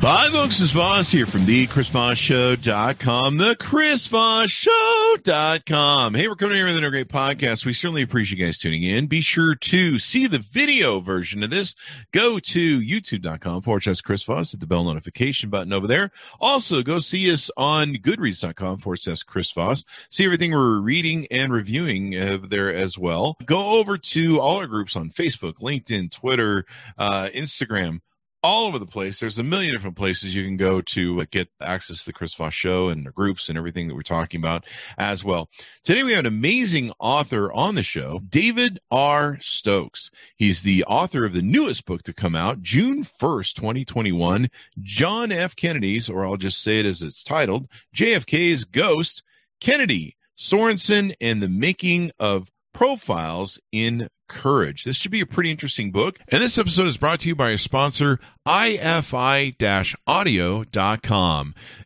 Hi, folks. It's Voss here from the ChrisVossShow.com, the ChrisVossShow.com. Hey, we're coming here with another great podcast. We certainly appreciate you guys tuning in. Be sure to see the video version of this. Go to youtube.com forward slash Chris Voss, hit the bell notification button over there. Also, go see us on goodreads.com forward slash Chris Voss. See everything we're reading and reviewing there as well. Go over to all our groups on Facebook, LinkedIn, Twitter, uh, Instagram all over the place. There's a million different places you can go to uh, get access to the Chris Voss show and the groups and everything that we're talking about as well. Today we have an amazing author on the show, David R. Stokes. He's the author of the newest book to come out June 1st, 2021, John F. Kennedy's, or I'll just say it as it's titled, JFK's Ghost, Kennedy, Sorensen, and the Making of Profiles in Courage. This should be a pretty interesting book. And this episode is brought to you by a sponsor, ifi-audio.com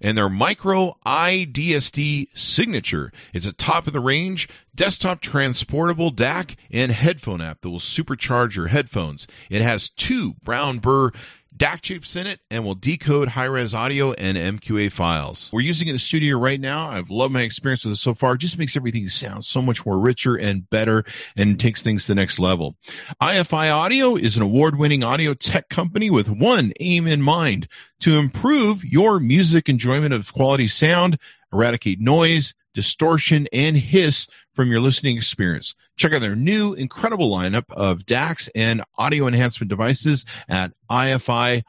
and their micro iDSD signature. It's a top of the range desktop transportable DAC and headphone app that will supercharge your headphones. It has two brown burr DAC chips in it and will decode high res audio and MQA files. We're using it in the studio right now. I've loved my experience with it so far. It just makes everything sound so much more richer and better and takes things to the next level. IFI Audio is an award winning audio tech company with one aim in mind to improve your music enjoyment of quality sound, eradicate noise, distortion, and hiss from your listening experience. Check out their new incredible lineup of DACs and audio enhancement devices at ifi-audio.com.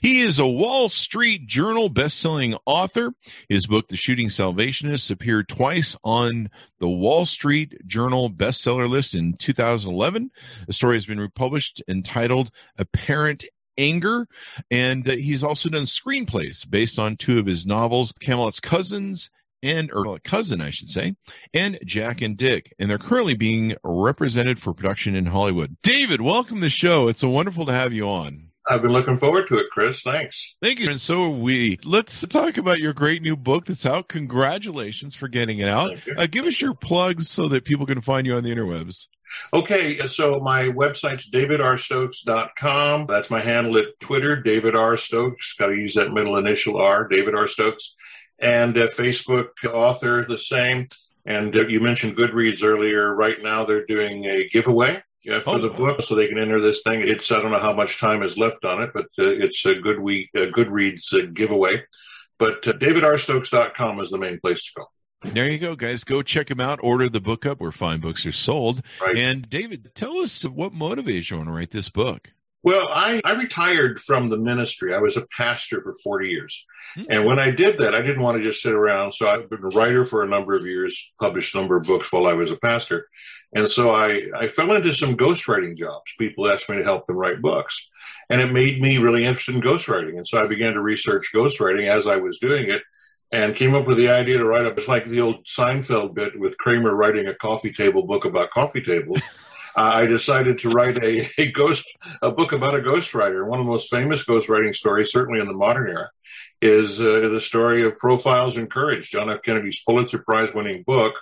He is a Wall Street Journal best-selling author. His book, The Shooting Salvationists, appeared twice on the Wall Street Journal bestseller list in 2011. The story has been republished entitled Apparent Danger. And uh, he's also done screenplays based on two of his novels, Camelot's Cousins and or cousin, I should say, and Jack and Dick, and they're currently being represented for production in Hollywood. David, welcome to the show. It's so wonderful to have you on. I've been looking forward to it, Chris. Thanks. Thank you. And so are we. Let's talk about your great new book that's out. Congratulations for getting it out. Uh, give us your plugs so that people can find you on the interwebs. Okay, so my website's davidrstokes.com. That's my handle at Twitter, David R. Stokes. Got to use that middle initial R, David R. Stokes. And uh, Facebook author, the same. And uh, you mentioned Goodreads earlier. Right now, they're doing a giveaway yeah, for oh. the book, so they can enter this thing. It's I don't know how much time is left on it, but uh, it's a good week, a Goodreads uh, giveaway. But uh, davidrstokes.com is the main place to go. There you go, guys. Go check him out. Order the book up where fine books are sold. Right. And David, tell us what motivates you to write this book. Well, I, I retired from the ministry. I was a pastor for 40 years. Mm-hmm. And when I did that, I didn't want to just sit around. So I've been a writer for a number of years, published a number of books while I was a pastor. And so I, I fell into some ghostwriting jobs. People asked me to help them write books. And it made me really interested in ghostwriting. And so I began to research ghostwriting as I was doing it and came up with the idea to write up. It's like the old Seinfeld bit with Kramer writing a coffee table book about coffee tables. uh, I decided to write a, a ghost a book about a ghostwriter. One of the most famous ghostwriting stories, certainly in the modern era, is uh, the story of Profiles in Courage, John F. Kennedy's Pulitzer Prize winning book.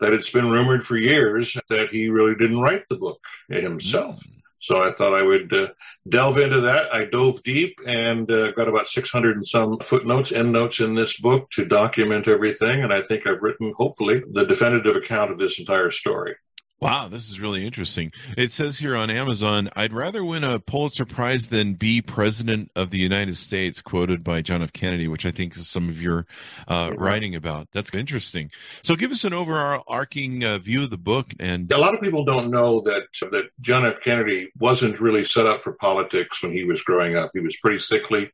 That it's been rumored for years that he really didn't write the book himself. Mm. So I thought I would uh, delve into that. I dove deep and uh, got about 600 and some footnotes, endnotes in this book to document everything. And I think I've written, hopefully, the definitive account of this entire story. Wow, this is really interesting. It says here on Amazon, I'd rather win a Pulitzer Prize than be president of the United States, quoted by John F. Kennedy, which I think is some of your uh, writing about. That's interesting. So give us an overarching uh, view of the book. And a lot of people don't know that that John F. Kennedy wasn't really set up for politics when he was growing up. He was pretty sickly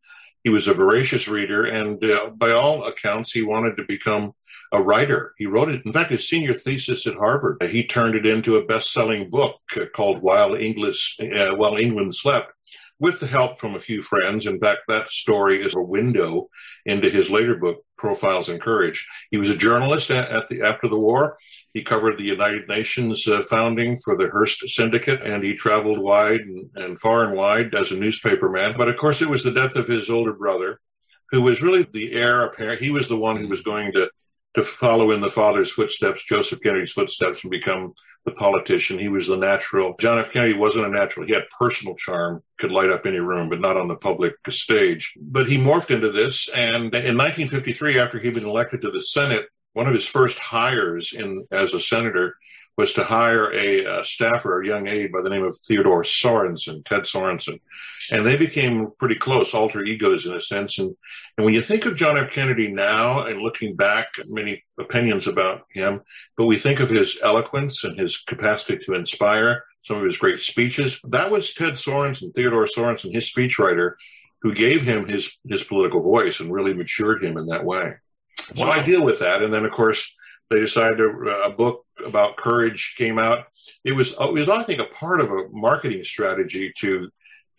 he was a voracious reader, and uh, by all accounts, he wanted to become a writer. He wrote it. In fact, his senior thesis at Harvard, he turned it into a best-selling book uh, called "While English, uh, While England Slept." with the help from a few friends. In fact, that story is a window into his later book, Profiles in Courage. He was a journalist at, the after the war. He covered the United Nations uh, founding for the Hearst Syndicate, and he traveled wide and, and far and wide as a newspaperman. But of course, it was the death of his older brother, who was really the heir apparent. He was the one who was going to to follow in the father's footsteps, Joseph Kennedy's footsteps, and become the politician. He was the natural. John F. Kennedy wasn't a natural. He had personal charm, could light up any room, but not on the public stage. But he morphed into this. And in 1953, after he'd been elected to the Senate, one of his first hires in as a senator was to hire a, a, staffer, a young aide by the name of Theodore Sorensen, Ted Sorensen. And they became pretty close, alter egos in a sense. And, and when you think of John F. Kennedy now and looking back, many opinions about him, but we think of his eloquence and his capacity to inspire, some of his great speeches. That was Ted Sorensen, Theodore Sorensen, his speechwriter, who gave him his, his political voice and really matured him in that way. Wow. So I deal with that. And then, of course, they decided to, a book about courage came out. It was it was I think a part of a marketing strategy to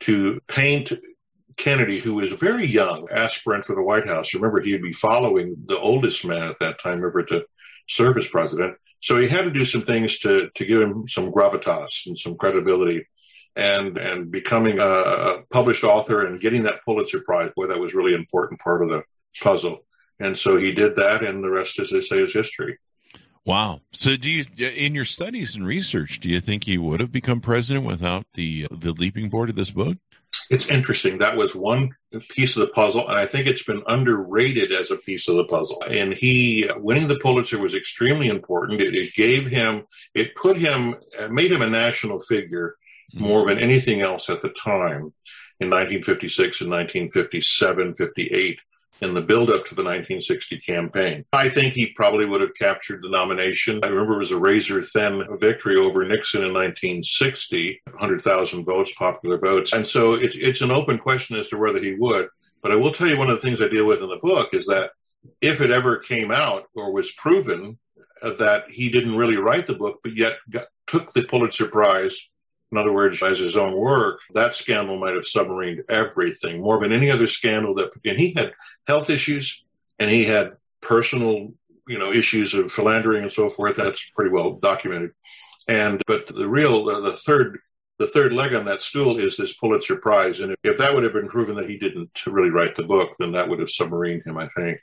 to paint Kennedy, who was very young, aspirant for the White House. Remember, he'd be following the oldest man at that time ever to serve as president. So he had to do some things to to give him some gravitas and some credibility. And and becoming a published author and getting that Pulitzer Prize, boy, that was really important part of the puzzle. And so he did that, and the rest, as they say, is history. Wow. So, do you, in your studies and research, do you think he would have become president without the the leaping board of this book? It's interesting. That was one piece of the puzzle, and I think it's been underrated as a piece of the puzzle. And he winning the Pulitzer was extremely important. It, it gave him, it put him, made him a national figure mm-hmm. more than anything else at the time in 1956 and 1957, 58 in the build up to the 1960 campaign. I think he probably would have captured the nomination. I remember it was a razor thin victory over Nixon in 1960, 100,000 votes, popular votes. And so it's, it's an open question as to whether he would. But I will tell you one of the things I deal with in the book is that if it ever came out or was proven that he didn't really write the book, but yet got, took the Pulitzer Prize in other words, as his own work, that scandal might have submarined everything more than any other scandal that, and he had health issues and he had personal, you know, issues of philandering and so forth. That's pretty well documented. And, but the real, the, the third, the third leg on that stool is this Pulitzer Prize. And if that would have been proven that he didn't really write the book, then that would have submarined him, I think.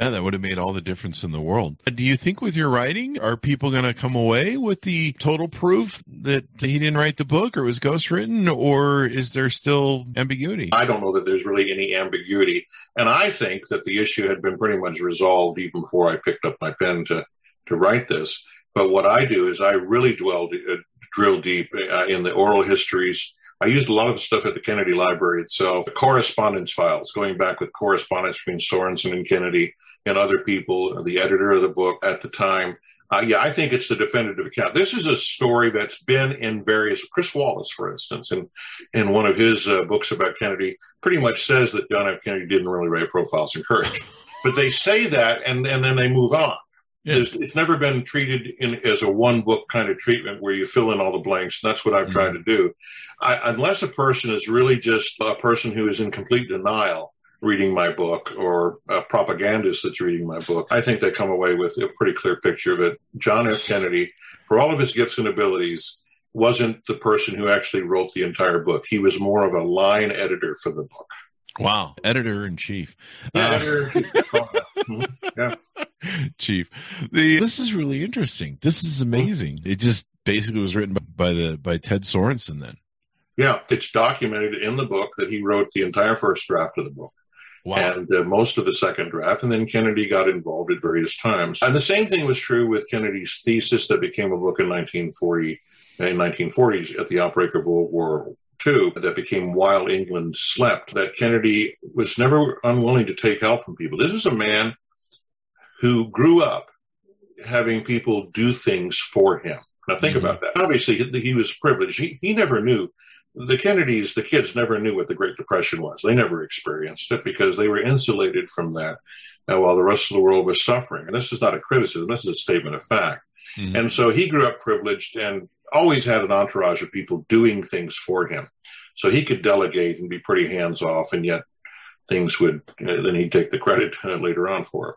Yeah, that would have made all the difference in the world. Do you think with your writing, are people going to come away with the total proof that he didn't write the book or was ghostwritten, or is there still ambiguity? I don't know that there's really any ambiguity. And I think that the issue had been pretty much resolved even before I picked up my pen to, to write this. But what I do is I really dwell, uh, drill deep uh, in the oral histories. I used a lot of the stuff at the Kennedy Library itself, the correspondence files, going back with correspondence between Sorensen and Kennedy and other people, the editor of the book at the time. Uh, yeah, I think it's the definitive account. This is a story that's been in various. Chris Wallace, for instance, in in one of his uh, books about Kennedy, pretty much says that John F. Kennedy didn't really write profiles in courage, but they say that and and then they move on. Yeah. It's never been treated in as a one book kind of treatment where you fill in all the blanks. And that's what I've mm-hmm. tried to do. I, unless a person is really just a person who is in complete denial reading my book or a propagandist that's reading my book, I think they come away with a pretty clear picture of it. John F. Kennedy, for all of his gifts and abilities, wasn't the person who actually wrote the entire book. He was more of a line editor for the book. Wow, editor in chief. Yeah, uh, editor mm-hmm. yeah. Chief. The this is really interesting. This is amazing. It just basically was written by, by the by Ted Sorensen then. Yeah, it's documented in the book that he wrote the entire first draft of the book. Wow. And uh, most of the second draft, and then Kennedy got involved at various times. And the same thing was true with Kennedy's thesis that became a book in 1940, in 1940s at the outbreak of World War II, that became While England Slept. That Kennedy was never unwilling to take help from people. This is a man who grew up having people do things for him. Now think mm-hmm. about that. Obviously, he, he was privileged. He, he never knew the Kennedys, the kids never knew what the Great Depression was. They never experienced it because they were insulated from that uh, while the rest of the world was suffering. And this is not a criticism, this is a statement of fact. Mm-hmm. And so he grew up privileged and always had an entourage of people doing things for him. So he could delegate and be pretty hands off, and yet things would, uh, then he'd take the credit uh, later on for it.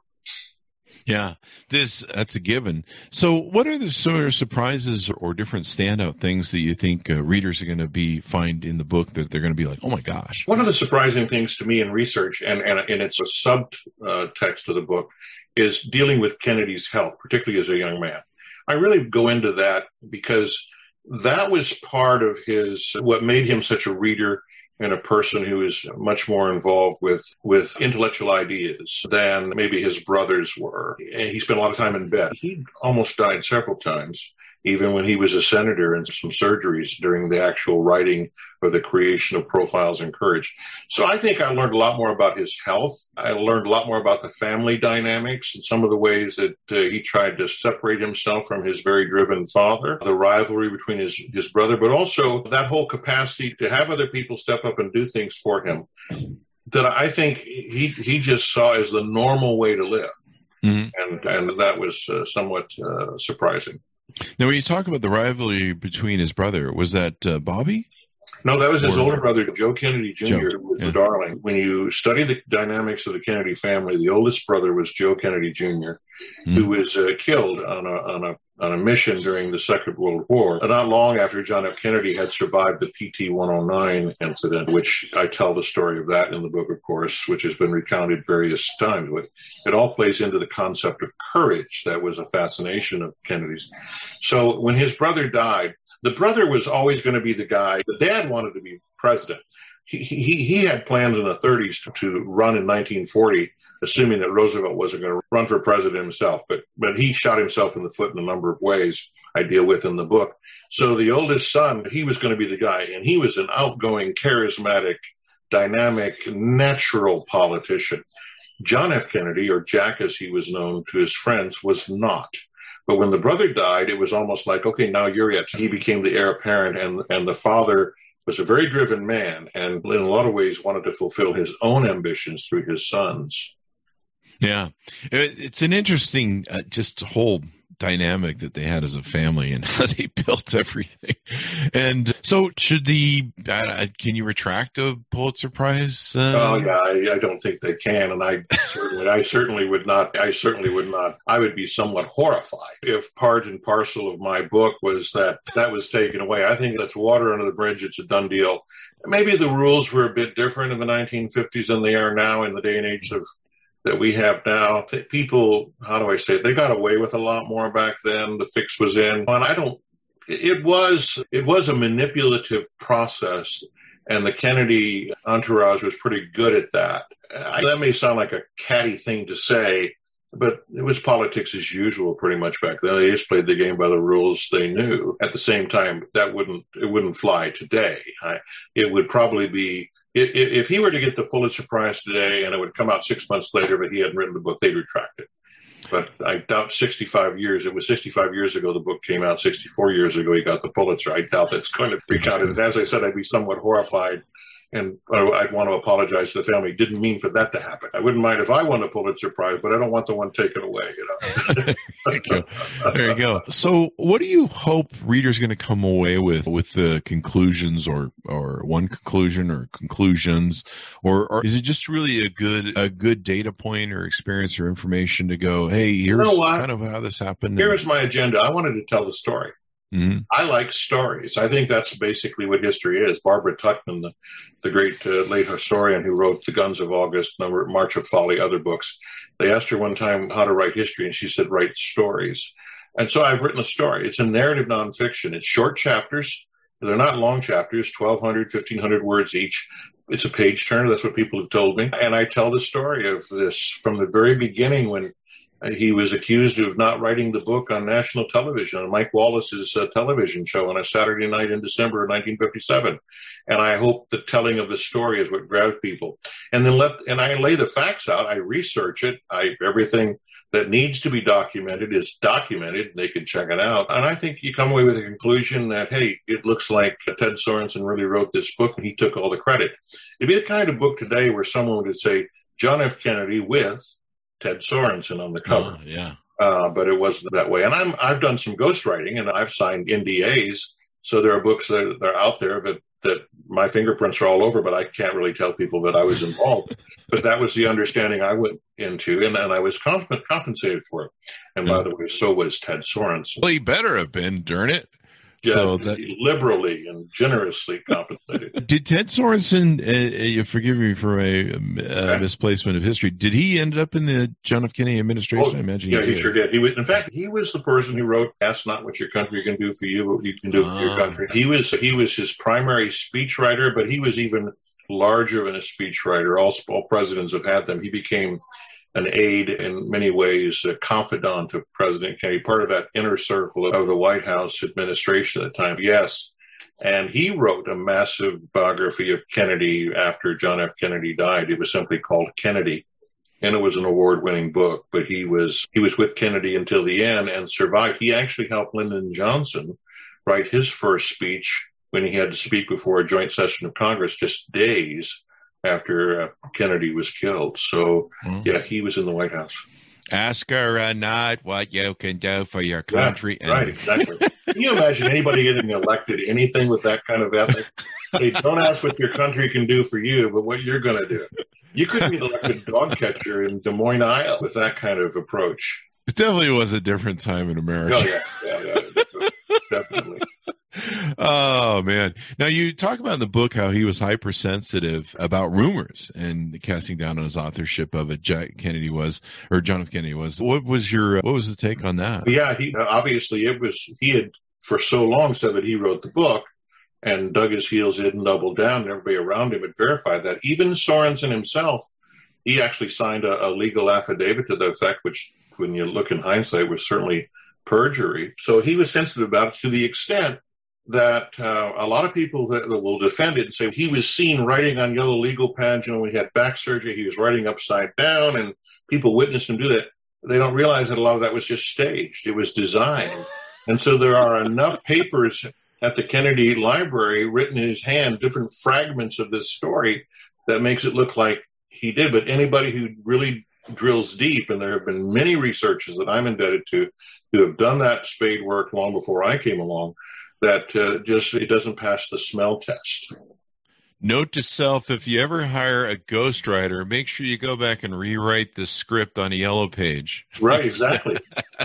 Yeah, this that's a given. So, what are the of surprises or different standout things that you think uh, readers are going to be find in the book that they're going to be like, "Oh my gosh"? One of the surprising things to me in research, and and, and it's a subtext uh, of the book, is dealing with Kennedy's health, particularly as a young man. I really go into that because that was part of his what made him such a reader and a person who is much more involved with with intellectual ideas than maybe his brothers were. And he spent a lot of time in bed. He almost died several times even when he was a senator and some surgeries during the actual writing or the creation of profiles in courage. So I think I learned a lot more about his health. I learned a lot more about the family dynamics and some of the ways that uh, he tried to separate himself from his very driven father, the rivalry between his, his brother, but also that whole capacity to have other people step up and do things for him that I think he, he just saw as the normal way to live. Mm-hmm. And, and that was uh, somewhat uh, surprising. Now, when you talk about the rivalry between his brother, was that uh, Bobby? No, that was his or, older brother, Joe Kennedy Jr., Joe. was yeah. the darling. When you study the dynamics of the Kennedy family, the oldest brother was Joe Kennedy Jr., mm-hmm. who was uh, killed on a, on a on a mission during the Second World War. Not long after John F. Kennedy had survived the PT 109 incident, which I tell the story of that in the book, of course, which has been recounted various times. But it all plays into the concept of courage that was a fascination of Kennedy's. So when his brother died, the brother was always going to be the guy. The dad wanted to be president. He, he, he had plans in the 30s to, to run in 1940 assuming that Roosevelt wasn't going to run for president himself. But but he shot himself in the foot in a number of ways. I deal with in the book. So the oldest son, he was going to be the guy, and he was an outgoing, charismatic, dynamic, natural politician. John F. Kennedy, or Jack as he was known to his friends, was not. But when the brother died, it was almost like, okay, now you're it. He became the heir apparent, and and the father was a very driven man, and in a lot of ways wanted to fulfill his own ambitions through his sons. Yeah, it's an interesting uh, just whole dynamic that they had as a family and how they built everything. And so, should the uh, can you retract a Pulitzer Prize? Uh... Oh yeah, I, I, don't think they can, and I certainly, I certainly would not. I certainly would not. I would be somewhat horrified if part and parcel of my book was that that was taken away. I think that's water under the bridge. It's a done deal. Maybe the rules were a bit different in the 1950s than they are now in the day and age of that we have now. People, how do I say it? They got away with a lot more back then. The fix was in, and I don't. It was it was a manipulative process, and the Kennedy entourage was pretty good at that. That may sound like a catty thing to say, but it was politics as usual pretty much back then. They just played the game by the rules they knew. At the same time, that wouldn't it wouldn't fly today. I, it would probably be if, if he were to get the Pulitzer Prize today and it would come out six months later, but he hadn't written the book, they'd retract it. But I doubt 65 years, it was 65 years ago the book came out, 64 years ago he got the Pulitzer. I doubt that's going to be counted. And as I said, I'd be somewhat horrified and I'd want to apologize to the family. Didn't mean for that to happen. I wouldn't mind if I won a Pulitzer Prize, but I don't want the one taken away. You know. there, you there you go. So, what do you hope readers going to come away with with the conclusions, or or one conclusion, or conclusions, or, or is it just really a good a good data point or experience or information to go? Hey, here's you know kind of how this happened. Here's my agenda. I wanted to tell the story. Mm-hmm. I like stories. I think that's basically what history is. Barbara Tuchman, the, the great uh, late historian who wrote The Guns of August, number, March of Folly, other books, they asked her one time how to write history, and she said, write stories. And so I've written a story. It's a narrative nonfiction. It's short chapters. They're not long chapters, 1,200, 1,500 words each. It's a page turner. That's what people have told me. And I tell the story of this from the very beginning when he was accused of not writing the book on national television on Mike Wallace's uh, television show on a Saturday night in December of 1957. And I hope the telling of the story is what grabs people. And then let and I lay the facts out. I research it. I everything that needs to be documented is documented. They can check it out. And I think you come away with a conclusion that, hey, it looks like Ted Sorensen really wrote this book and he took all the credit. It'd be the kind of book today where someone would say John F. Kennedy with Ted Sorensen on the cover. Oh, yeah. Uh, but it wasn't that way. And I'm, I've done some ghostwriting and I've signed NDAs. So there are books that, that are out there that that my fingerprints are all over, but I can't really tell people that I was involved. but that was the understanding I went into, and then I was comp- compensated for it. And by the way, so was Ted Sorensen. Well, he better have been, darn it. Yeah, so that, liberally and generously compensated. Did Ted Sorensen, uh, you forgive me for a uh, misplacement of history, did he end up in the John F. Kennedy administration? Oh, I imagine yeah, he, he, sure did. He was, in fact, he was the person who wrote "Ask not what your country can do for you, what you can do for your country." He was he was his primary speechwriter, but he was even larger than a speechwriter. All, all presidents have had them. He became an aide in many ways, a confidant of President Kennedy, part of that inner circle of the White House administration at the time. Yes. And he wrote a massive biography of Kennedy after John F. Kennedy died. It was simply called Kennedy. And it was an award winning book, but he was he was with Kennedy until the end and survived. He actually helped Lyndon Johnson write his first speech when he had to speak before a joint session of Congress just days after uh, Kennedy was killed. So, mm-hmm. yeah, he was in the White House. Ask her uh, not what you can do for your country. Yeah, right, exactly. can you imagine anybody getting elected anything with that kind of ethic? hey, don't ask what your country can do for you, but what you're going to do. You couldn't get elected dog catcher in Des Moines, Iowa with that kind of approach. It definitely was a different time in America. Oh, yeah, yeah, yeah definitely oh man! Now you talk about in the book how he was hypersensitive about rumors and casting down on his authorship of it. Jack Kennedy was, or John F. Kennedy was. What was your uh, what was the take on that? Yeah, he uh, obviously it was he had for so long said that he wrote the book and dug his heels in and doubled down, and everybody around him had verified that. Even Sorensen himself, he actually signed a, a legal affidavit to the effect, which, when you look in hindsight, was certainly perjury. So he was sensitive about it to the extent that uh, a lot of people that, that, will defend it and say he was seen writing on yellow legal pads. You know, we had back surgery, he was writing upside down, and people witnessed him do that. They don't realize that a lot of that was just staged. It was designed, and so there are enough papers at the Kennedy Library written in his hand, different fragments of this story that makes it look like he did. But anybody who really drills deep, and there have been many researchers that I'm indebted to who have done that spade work long before I came along that uh, just it doesn't pass the smell test. Note to self: if you ever hire a ghostwriter, make sure you go back and rewrite the script on a yellow page. Right, exactly.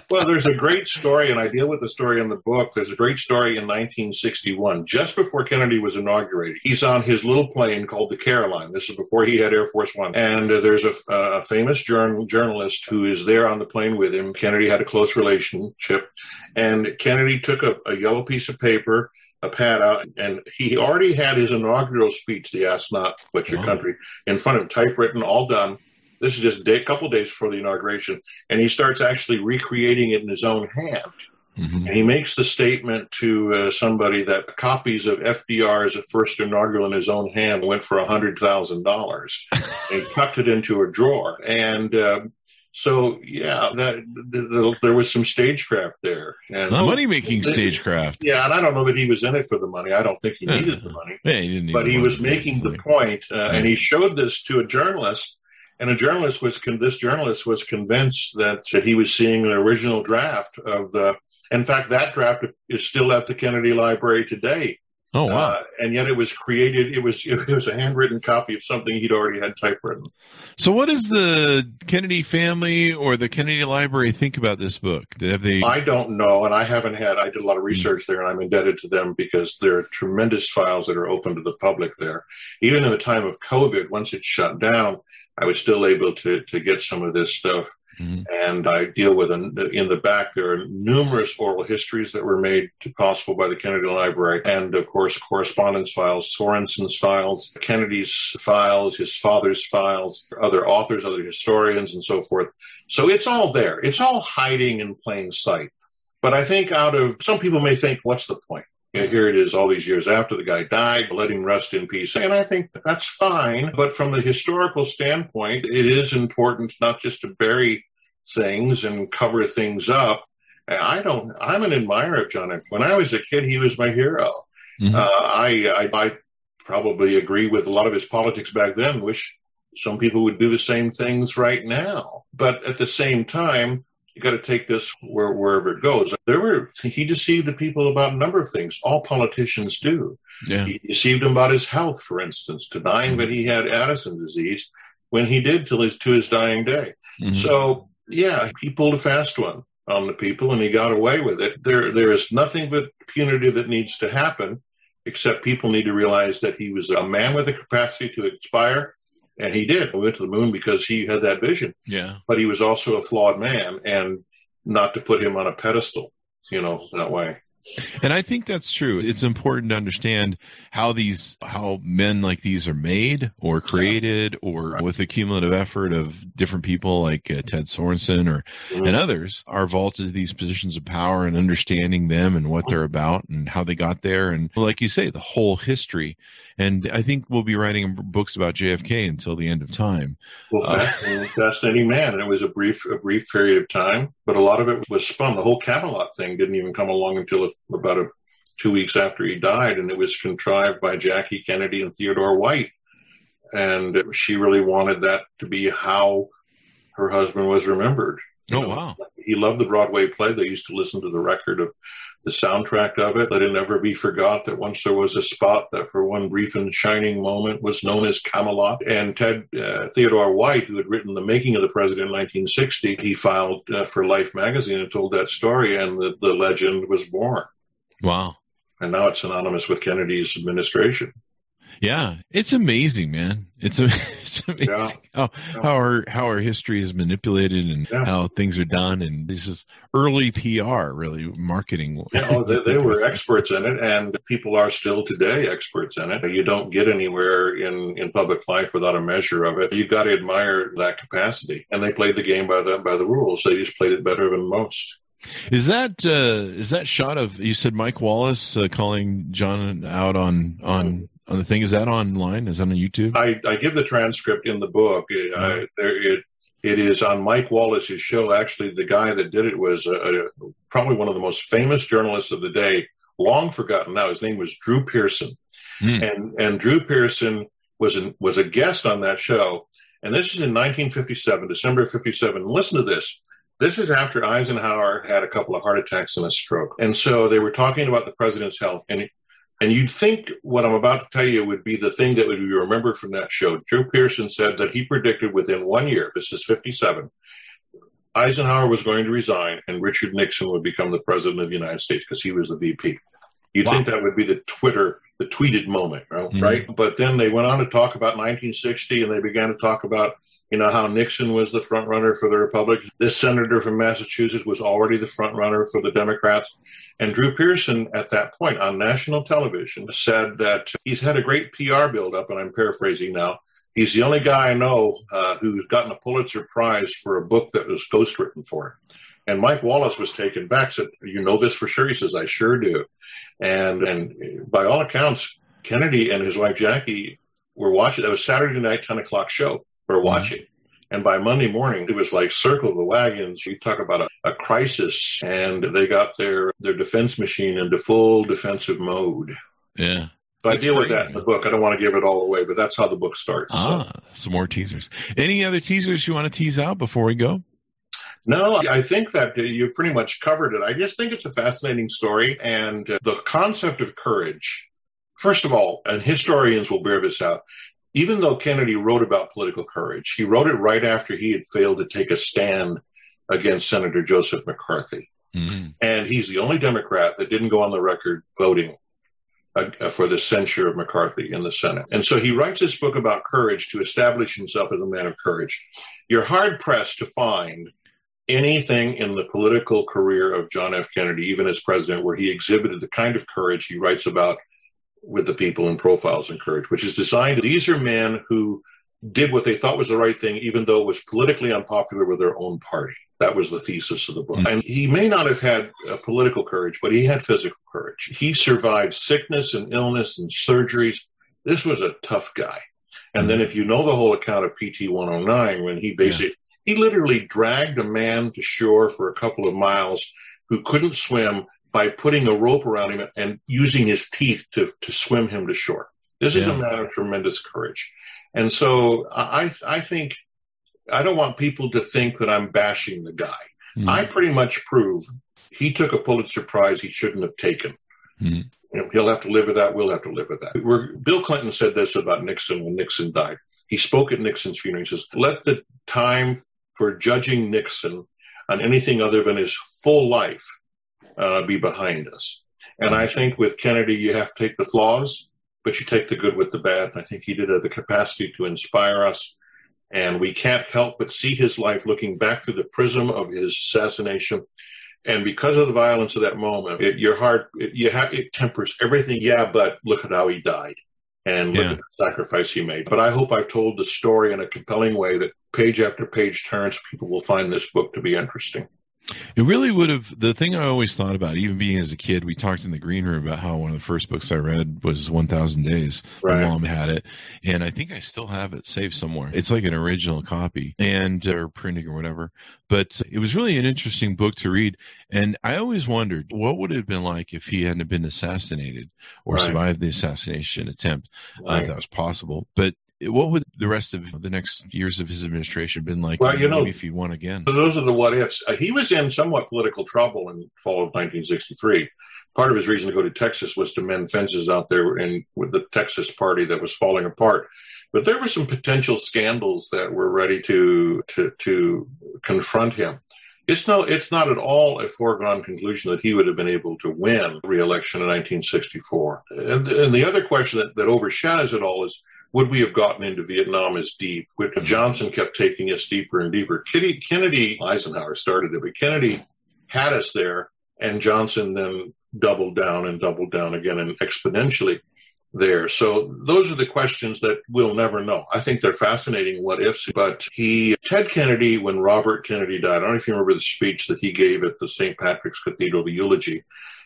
well, there's a great story, and I deal with the story in the book. There's a great story in 1961, just before Kennedy was inaugurated. He's on his little plane called the Caroline. This is before he had Air Force One, and uh, there's a, a famous journal, journalist who is there on the plane with him. Kennedy had a close relationship, and Kennedy took a, a yellow piece of paper a pad out, and he already had his inaugural speech, the Ask Not But Your Country, in front of him, typewritten, all done. This is just a couple days before the inauguration, and he starts actually recreating it in his own hand. Mm-hmm. And he makes the statement to uh, somebody that copies of FDR's first inaugural in his own hand went for $100,000. he tucked it into a drawer. And uh, so yeah, that the, the, there was some stagecraft there, and money making stagecraft. Yeah, and I don't know that he was in it for the money. I don't think he needed the money. Yeah, he but he was making the point, uh, and he showed this to a journalist, and a journalist was con- this journalist was convinced that, that he was seeing an original draft of the. In fact, that draft is still at the Kennedy Library today. Oh wow! Uh, and yet it was created. It was it was a handwritten copy of something he'd already had typewritten. So, what does the Kennedy family or the Kennedy Library think about this book? Have they? I don't know, and I haven't had. I did a lot of research there, and I'm indebted to them because there are tremendous files that are open to the public there. Even in the time of COVID, once it shut down, I was still able to to get some of this stuff. Mm-hmm. And I deal with in the back. There are numerous oral histories that were made possible by the Kennedy Library, and of course, correspondence files, Sorensen's files, Kennedy's files, his father's files, other authors, other historians, and so forth. So it's all there. It's all hiding in plain sight. But I think out of some people may think, what's the point? Here it is all these years after the guy died, let him rest in peace. And I think that's fine. But from the historical standpoint, it is important not just to bury things and cover things up. I don't. I'm an admirer of John F. When I was a kid, he was my hero. Mm-hmm. Uh, I, I, I probably agree with a lot of his politics back then. Wish some people would do the same things right now. But at the same time, you got to take this where, wherever it goes. There were he deceived the people about a number of things. All politicians do. Yeah. He deceived them about his health, for instance, denying mm-hmm. that he had Addison disease when he did till his to his dying day. Mm-hmm. So yeah, he pulled a fast one on the people and he got away with it. There there is nothing but punitive that needs to happen, except people need to realize that he was a man with a capacity to inspire and he did. We went to the moon because he had that vision. Yeah. But he was also a flawed man, and not to put him on a pedestal, you know, that way. And I think that's true. It's important to understand how these, how men like these are made or created, or with the cumulative effort of different people like uh, Ted Sorensen or mm-hmm. and others are vaulted to these positions of power and understanding them and what they're about and how they got there, and like you say, the whole history and I think we'll be writing books about JFK until the end of time. Well, fascinating, uh, fascinating man. And it was a brief, a brief period of time, but a lot of it was spun. The whole Camelot thing didn't even come along until about a, two weeks after he died, and it was contrived by Jackie Kennedy and Theodore White. And she really wanted that to be how her husband was remembered. Oh, wow. He loved the Broadway play. They used to listen to the record of the soundtrack of it. Let it never be forgot that once there was a spot that for one brief and shining moment was known as Camelot. And Ted uh, Theodore White, who had written The Making of the President in 1960, he filed uh, for Life magazine and told that story, and the, the legend was born. Wow. And now it's synonymous with Kennedy's administration. Yeah, it's amazing, man. It's, it's amazing yeah. how how our how our history is manipulated and yeah. how things are done, and this is early PR, really marketing. Yeah, oh, they, they were experts in it, and people are still today experts in it. You don't get anywhere in in public life without a measure of it. You've got to admire that capacity, and they played the game by the by the rules. They just played it better than most. Is that uh, is that shot of you said Mike Wallace uh, calling John out on on on Uh, the thing. Is that online? Is that on YouTube? I, I give the transcript in the book. I, uh-huh. there, it it is on Mike Wallace's show. Actually, the guy that did it was a, a, probably one of the most famous journalists of the day, long forgotten now. His name was Drew Pearson, mm. and and Drew Pearson was in, was a guest on that show. And this is in 1957, December of 57. Listen to this. This is after Eisenhower had a couple of heart attacks and a stroke. And so they were talking about the president's health. And and you'd think what I'm about to tell you would be the thing that would be remembered from that show. Drew Pearson said that he predicted within one year, this is 57, Eisenhower was going to resign and Richard Nixon would become the president of the United States because he was the VP. You'd wow. think that would be the Twitter, the tweeted moment, right? Mm-hmm. But then they went on to talk about 1960 and they began to talk about you know how Nixon was the front runner for the Republicans. This senator from Massachusetts was already the front runner for the Democrats. And Drew Pearson, at that point on national television, said that he's had a great PR buildup, and I'm paraphrasing now. He's the only guy I know uh, who's gotten a Pulitzer Prize for a book that was ghostwritten for him. And Mike Wallace was taken back. Said, "You know this for sure?" He says, "I sure do." And and by all accounts, Kennedy and his wife Jackie were watching. That was Saturday night, ten o'clock show were mm-hmm. watching. And by Monday morning, it was like circle the wagons. You talk about a, a, crisis, and they got their their defense machine into full defensive mode. Yeah. So that's I deal with that in the book. I don't want to give it all away, but that's how the book starts. Ah, so. some more teasers. Any other teasers you want to tease out before we go? No, I think that you pretty much covered it. I just think it's a fascinating story, and uh, the concept of courage. First of all, and historians will bear this out even though Kennedy wrote about political courage, he wrote it right after he had failed to take a stand against Senator Joseph McCarthy. Mm-hmm. And he's the only Democrat that didn't go on the record voting uh, for the censure of McCarthy in the Senate. And so he writes this book about courage to establish himself as a man of courage. You're hard pressed to find anything in the political career of John F. Kennedy, even as president, where he exhibited the kind of courage he writes about with the people in Profiles in Courage, which is designed. These are men who did what they thought was the right thing, even though it was politically unpopular with their own party. That was the thesis of the book. Mm-hmm. And he may not have had political courage, but he had physical courage. He survived sickness and illness and surgeries. This was a tough guy. And mm-hmm. then if you know the whole account of PT 109, when he basically, He literally dragged a man to shore for a couple of miles who couldn't swim by putting a rope around him and using his teeth to, to swim him to shore. This yeah. is a matter of tremendous courage. And so I, I think I don't want people to think that I'm bashing the guy. Mm. I pretty much prove he took a Pulitzer Prize he shouldn't have taken. Mm. You know, he'll have to live with that. We'll have to live with that. We're, Bill Clinton said this about Nixon when Nixon died. He spoke at Nixon's funeral. He says, "Let the time for judging Nixon on anything other than his full life uh, be behind us." And I think with Kennedy, you have to take the flaws, but you take the good with the bad. And I think he did have the capacity to inspire us. And we can't help but see his life looking back through the prism of his assassination and because of the violence of that moment, it, your heart, it, you have, it tempers everything. Yeah, but look at how he died and look yeah. at the sacrifice he made. But I hope I've told the story in a compelling way that page after page turns, people will find this book to be interesting. It really would have. The thing I always thought about, even being as a kid, we talked in the green room about how one of the first books I read was 1000 Days. Right. My mom had it. And I think I still have it saved somewhere. It's like an original copy and, or printing or whatever. But it was really an interesting book to read. And I always wondered what would it have been like if he hadn't been assassinated or right. survived the assassination attempt, right. uh, if that was possible. But what would the rest of the next years of his administration been like? Well, you know, if he won again. So those are the what ifs. Uh, he was in somewhat political trouble in fall of 1963. Part of his reason to go to Texas was to mend fences out there in with the Texas party that was falling apart. But there were some potential scandals that were ready to to to confront him. It's no, it's not at all a foregone conclusion that he would have been able to win re-election in 1964. And, and the other question that, that overshadows it all is would we have gotten into Vietnam as deep? Johnson kept taking us deeper and deeper. Kennedy, Eisenhower started it, but Kennedy had us there, and Johnson then doubled down and doubled down again and exponentially there. So those are the questions that we'll never know. I think they're fascinating what ifs, but he, Ted Kennedy, when Robert Kennedy died, I don't know if you remember the speech that he gave at the St. Patrick's Cathedral, the eulogy.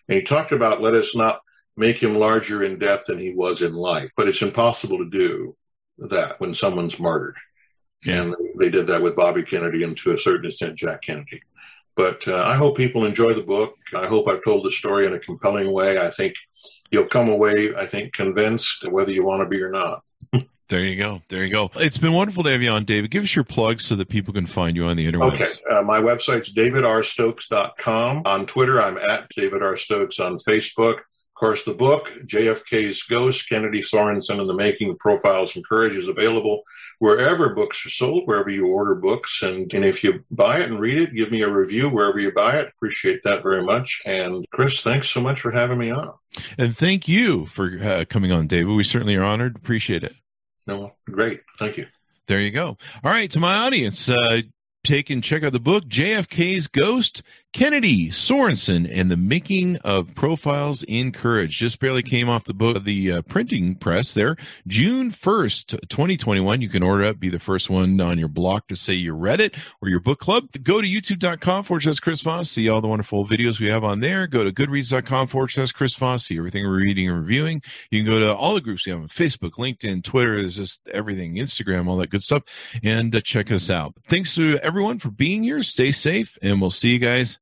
And he talked about let us not make him larger in death than he was in life. But it's impossible to do that when someone's martyred. Yeah. And they did that with Bobby Kennedy and to a certain extent Jack Kennedy. But uh, I hope people enjoy the book. I hope I've told the story in a compelling way. I think you'll come away, I think, convinced whether you want to be or not. There you go. There you go. It's been wonderful to have you on, David. Give us your plug so that people can find you on the internet. Okay. Uh, my website's davidrstokes.com. On Twitter, I'm at David R. Stokes. On Facebook, of course, the book, JFK's Ghost, Kennedy Sorensen and the Making Profiles and Courage, is available wherever books are sold, wherever you order books. And, and if you buy it and read it, give me a review wherever you buy it. Appreciate that very much. And Chris, thanks so much for having me on. And thank you for uh, coming on, David. We certainly are honored. Appreciate it. No, great. Thank you. There you go. All right, to my audience, uh, take and check out the book, JFK's Ghost Kennedy Sorensen and the Making of Profiles in Courage just barely came off the book of the uh, printing press there. June 1st, 2021. You can order it, be the first one on your block to say you read it or your book club. Go to youtube.com forward slash Chris Voss, see all the wonderful videos we have on there. Go to goodreads.com forward slash Chris Voss, see everything we're reading and reviewing. You can go to all the groups we have on Facebook, LinkedIn, Twitter, there's just everything, Instagram, all that good stuff, and uh, check us out. Thanks to everyone for being here. Stay safe, and we'll see you guys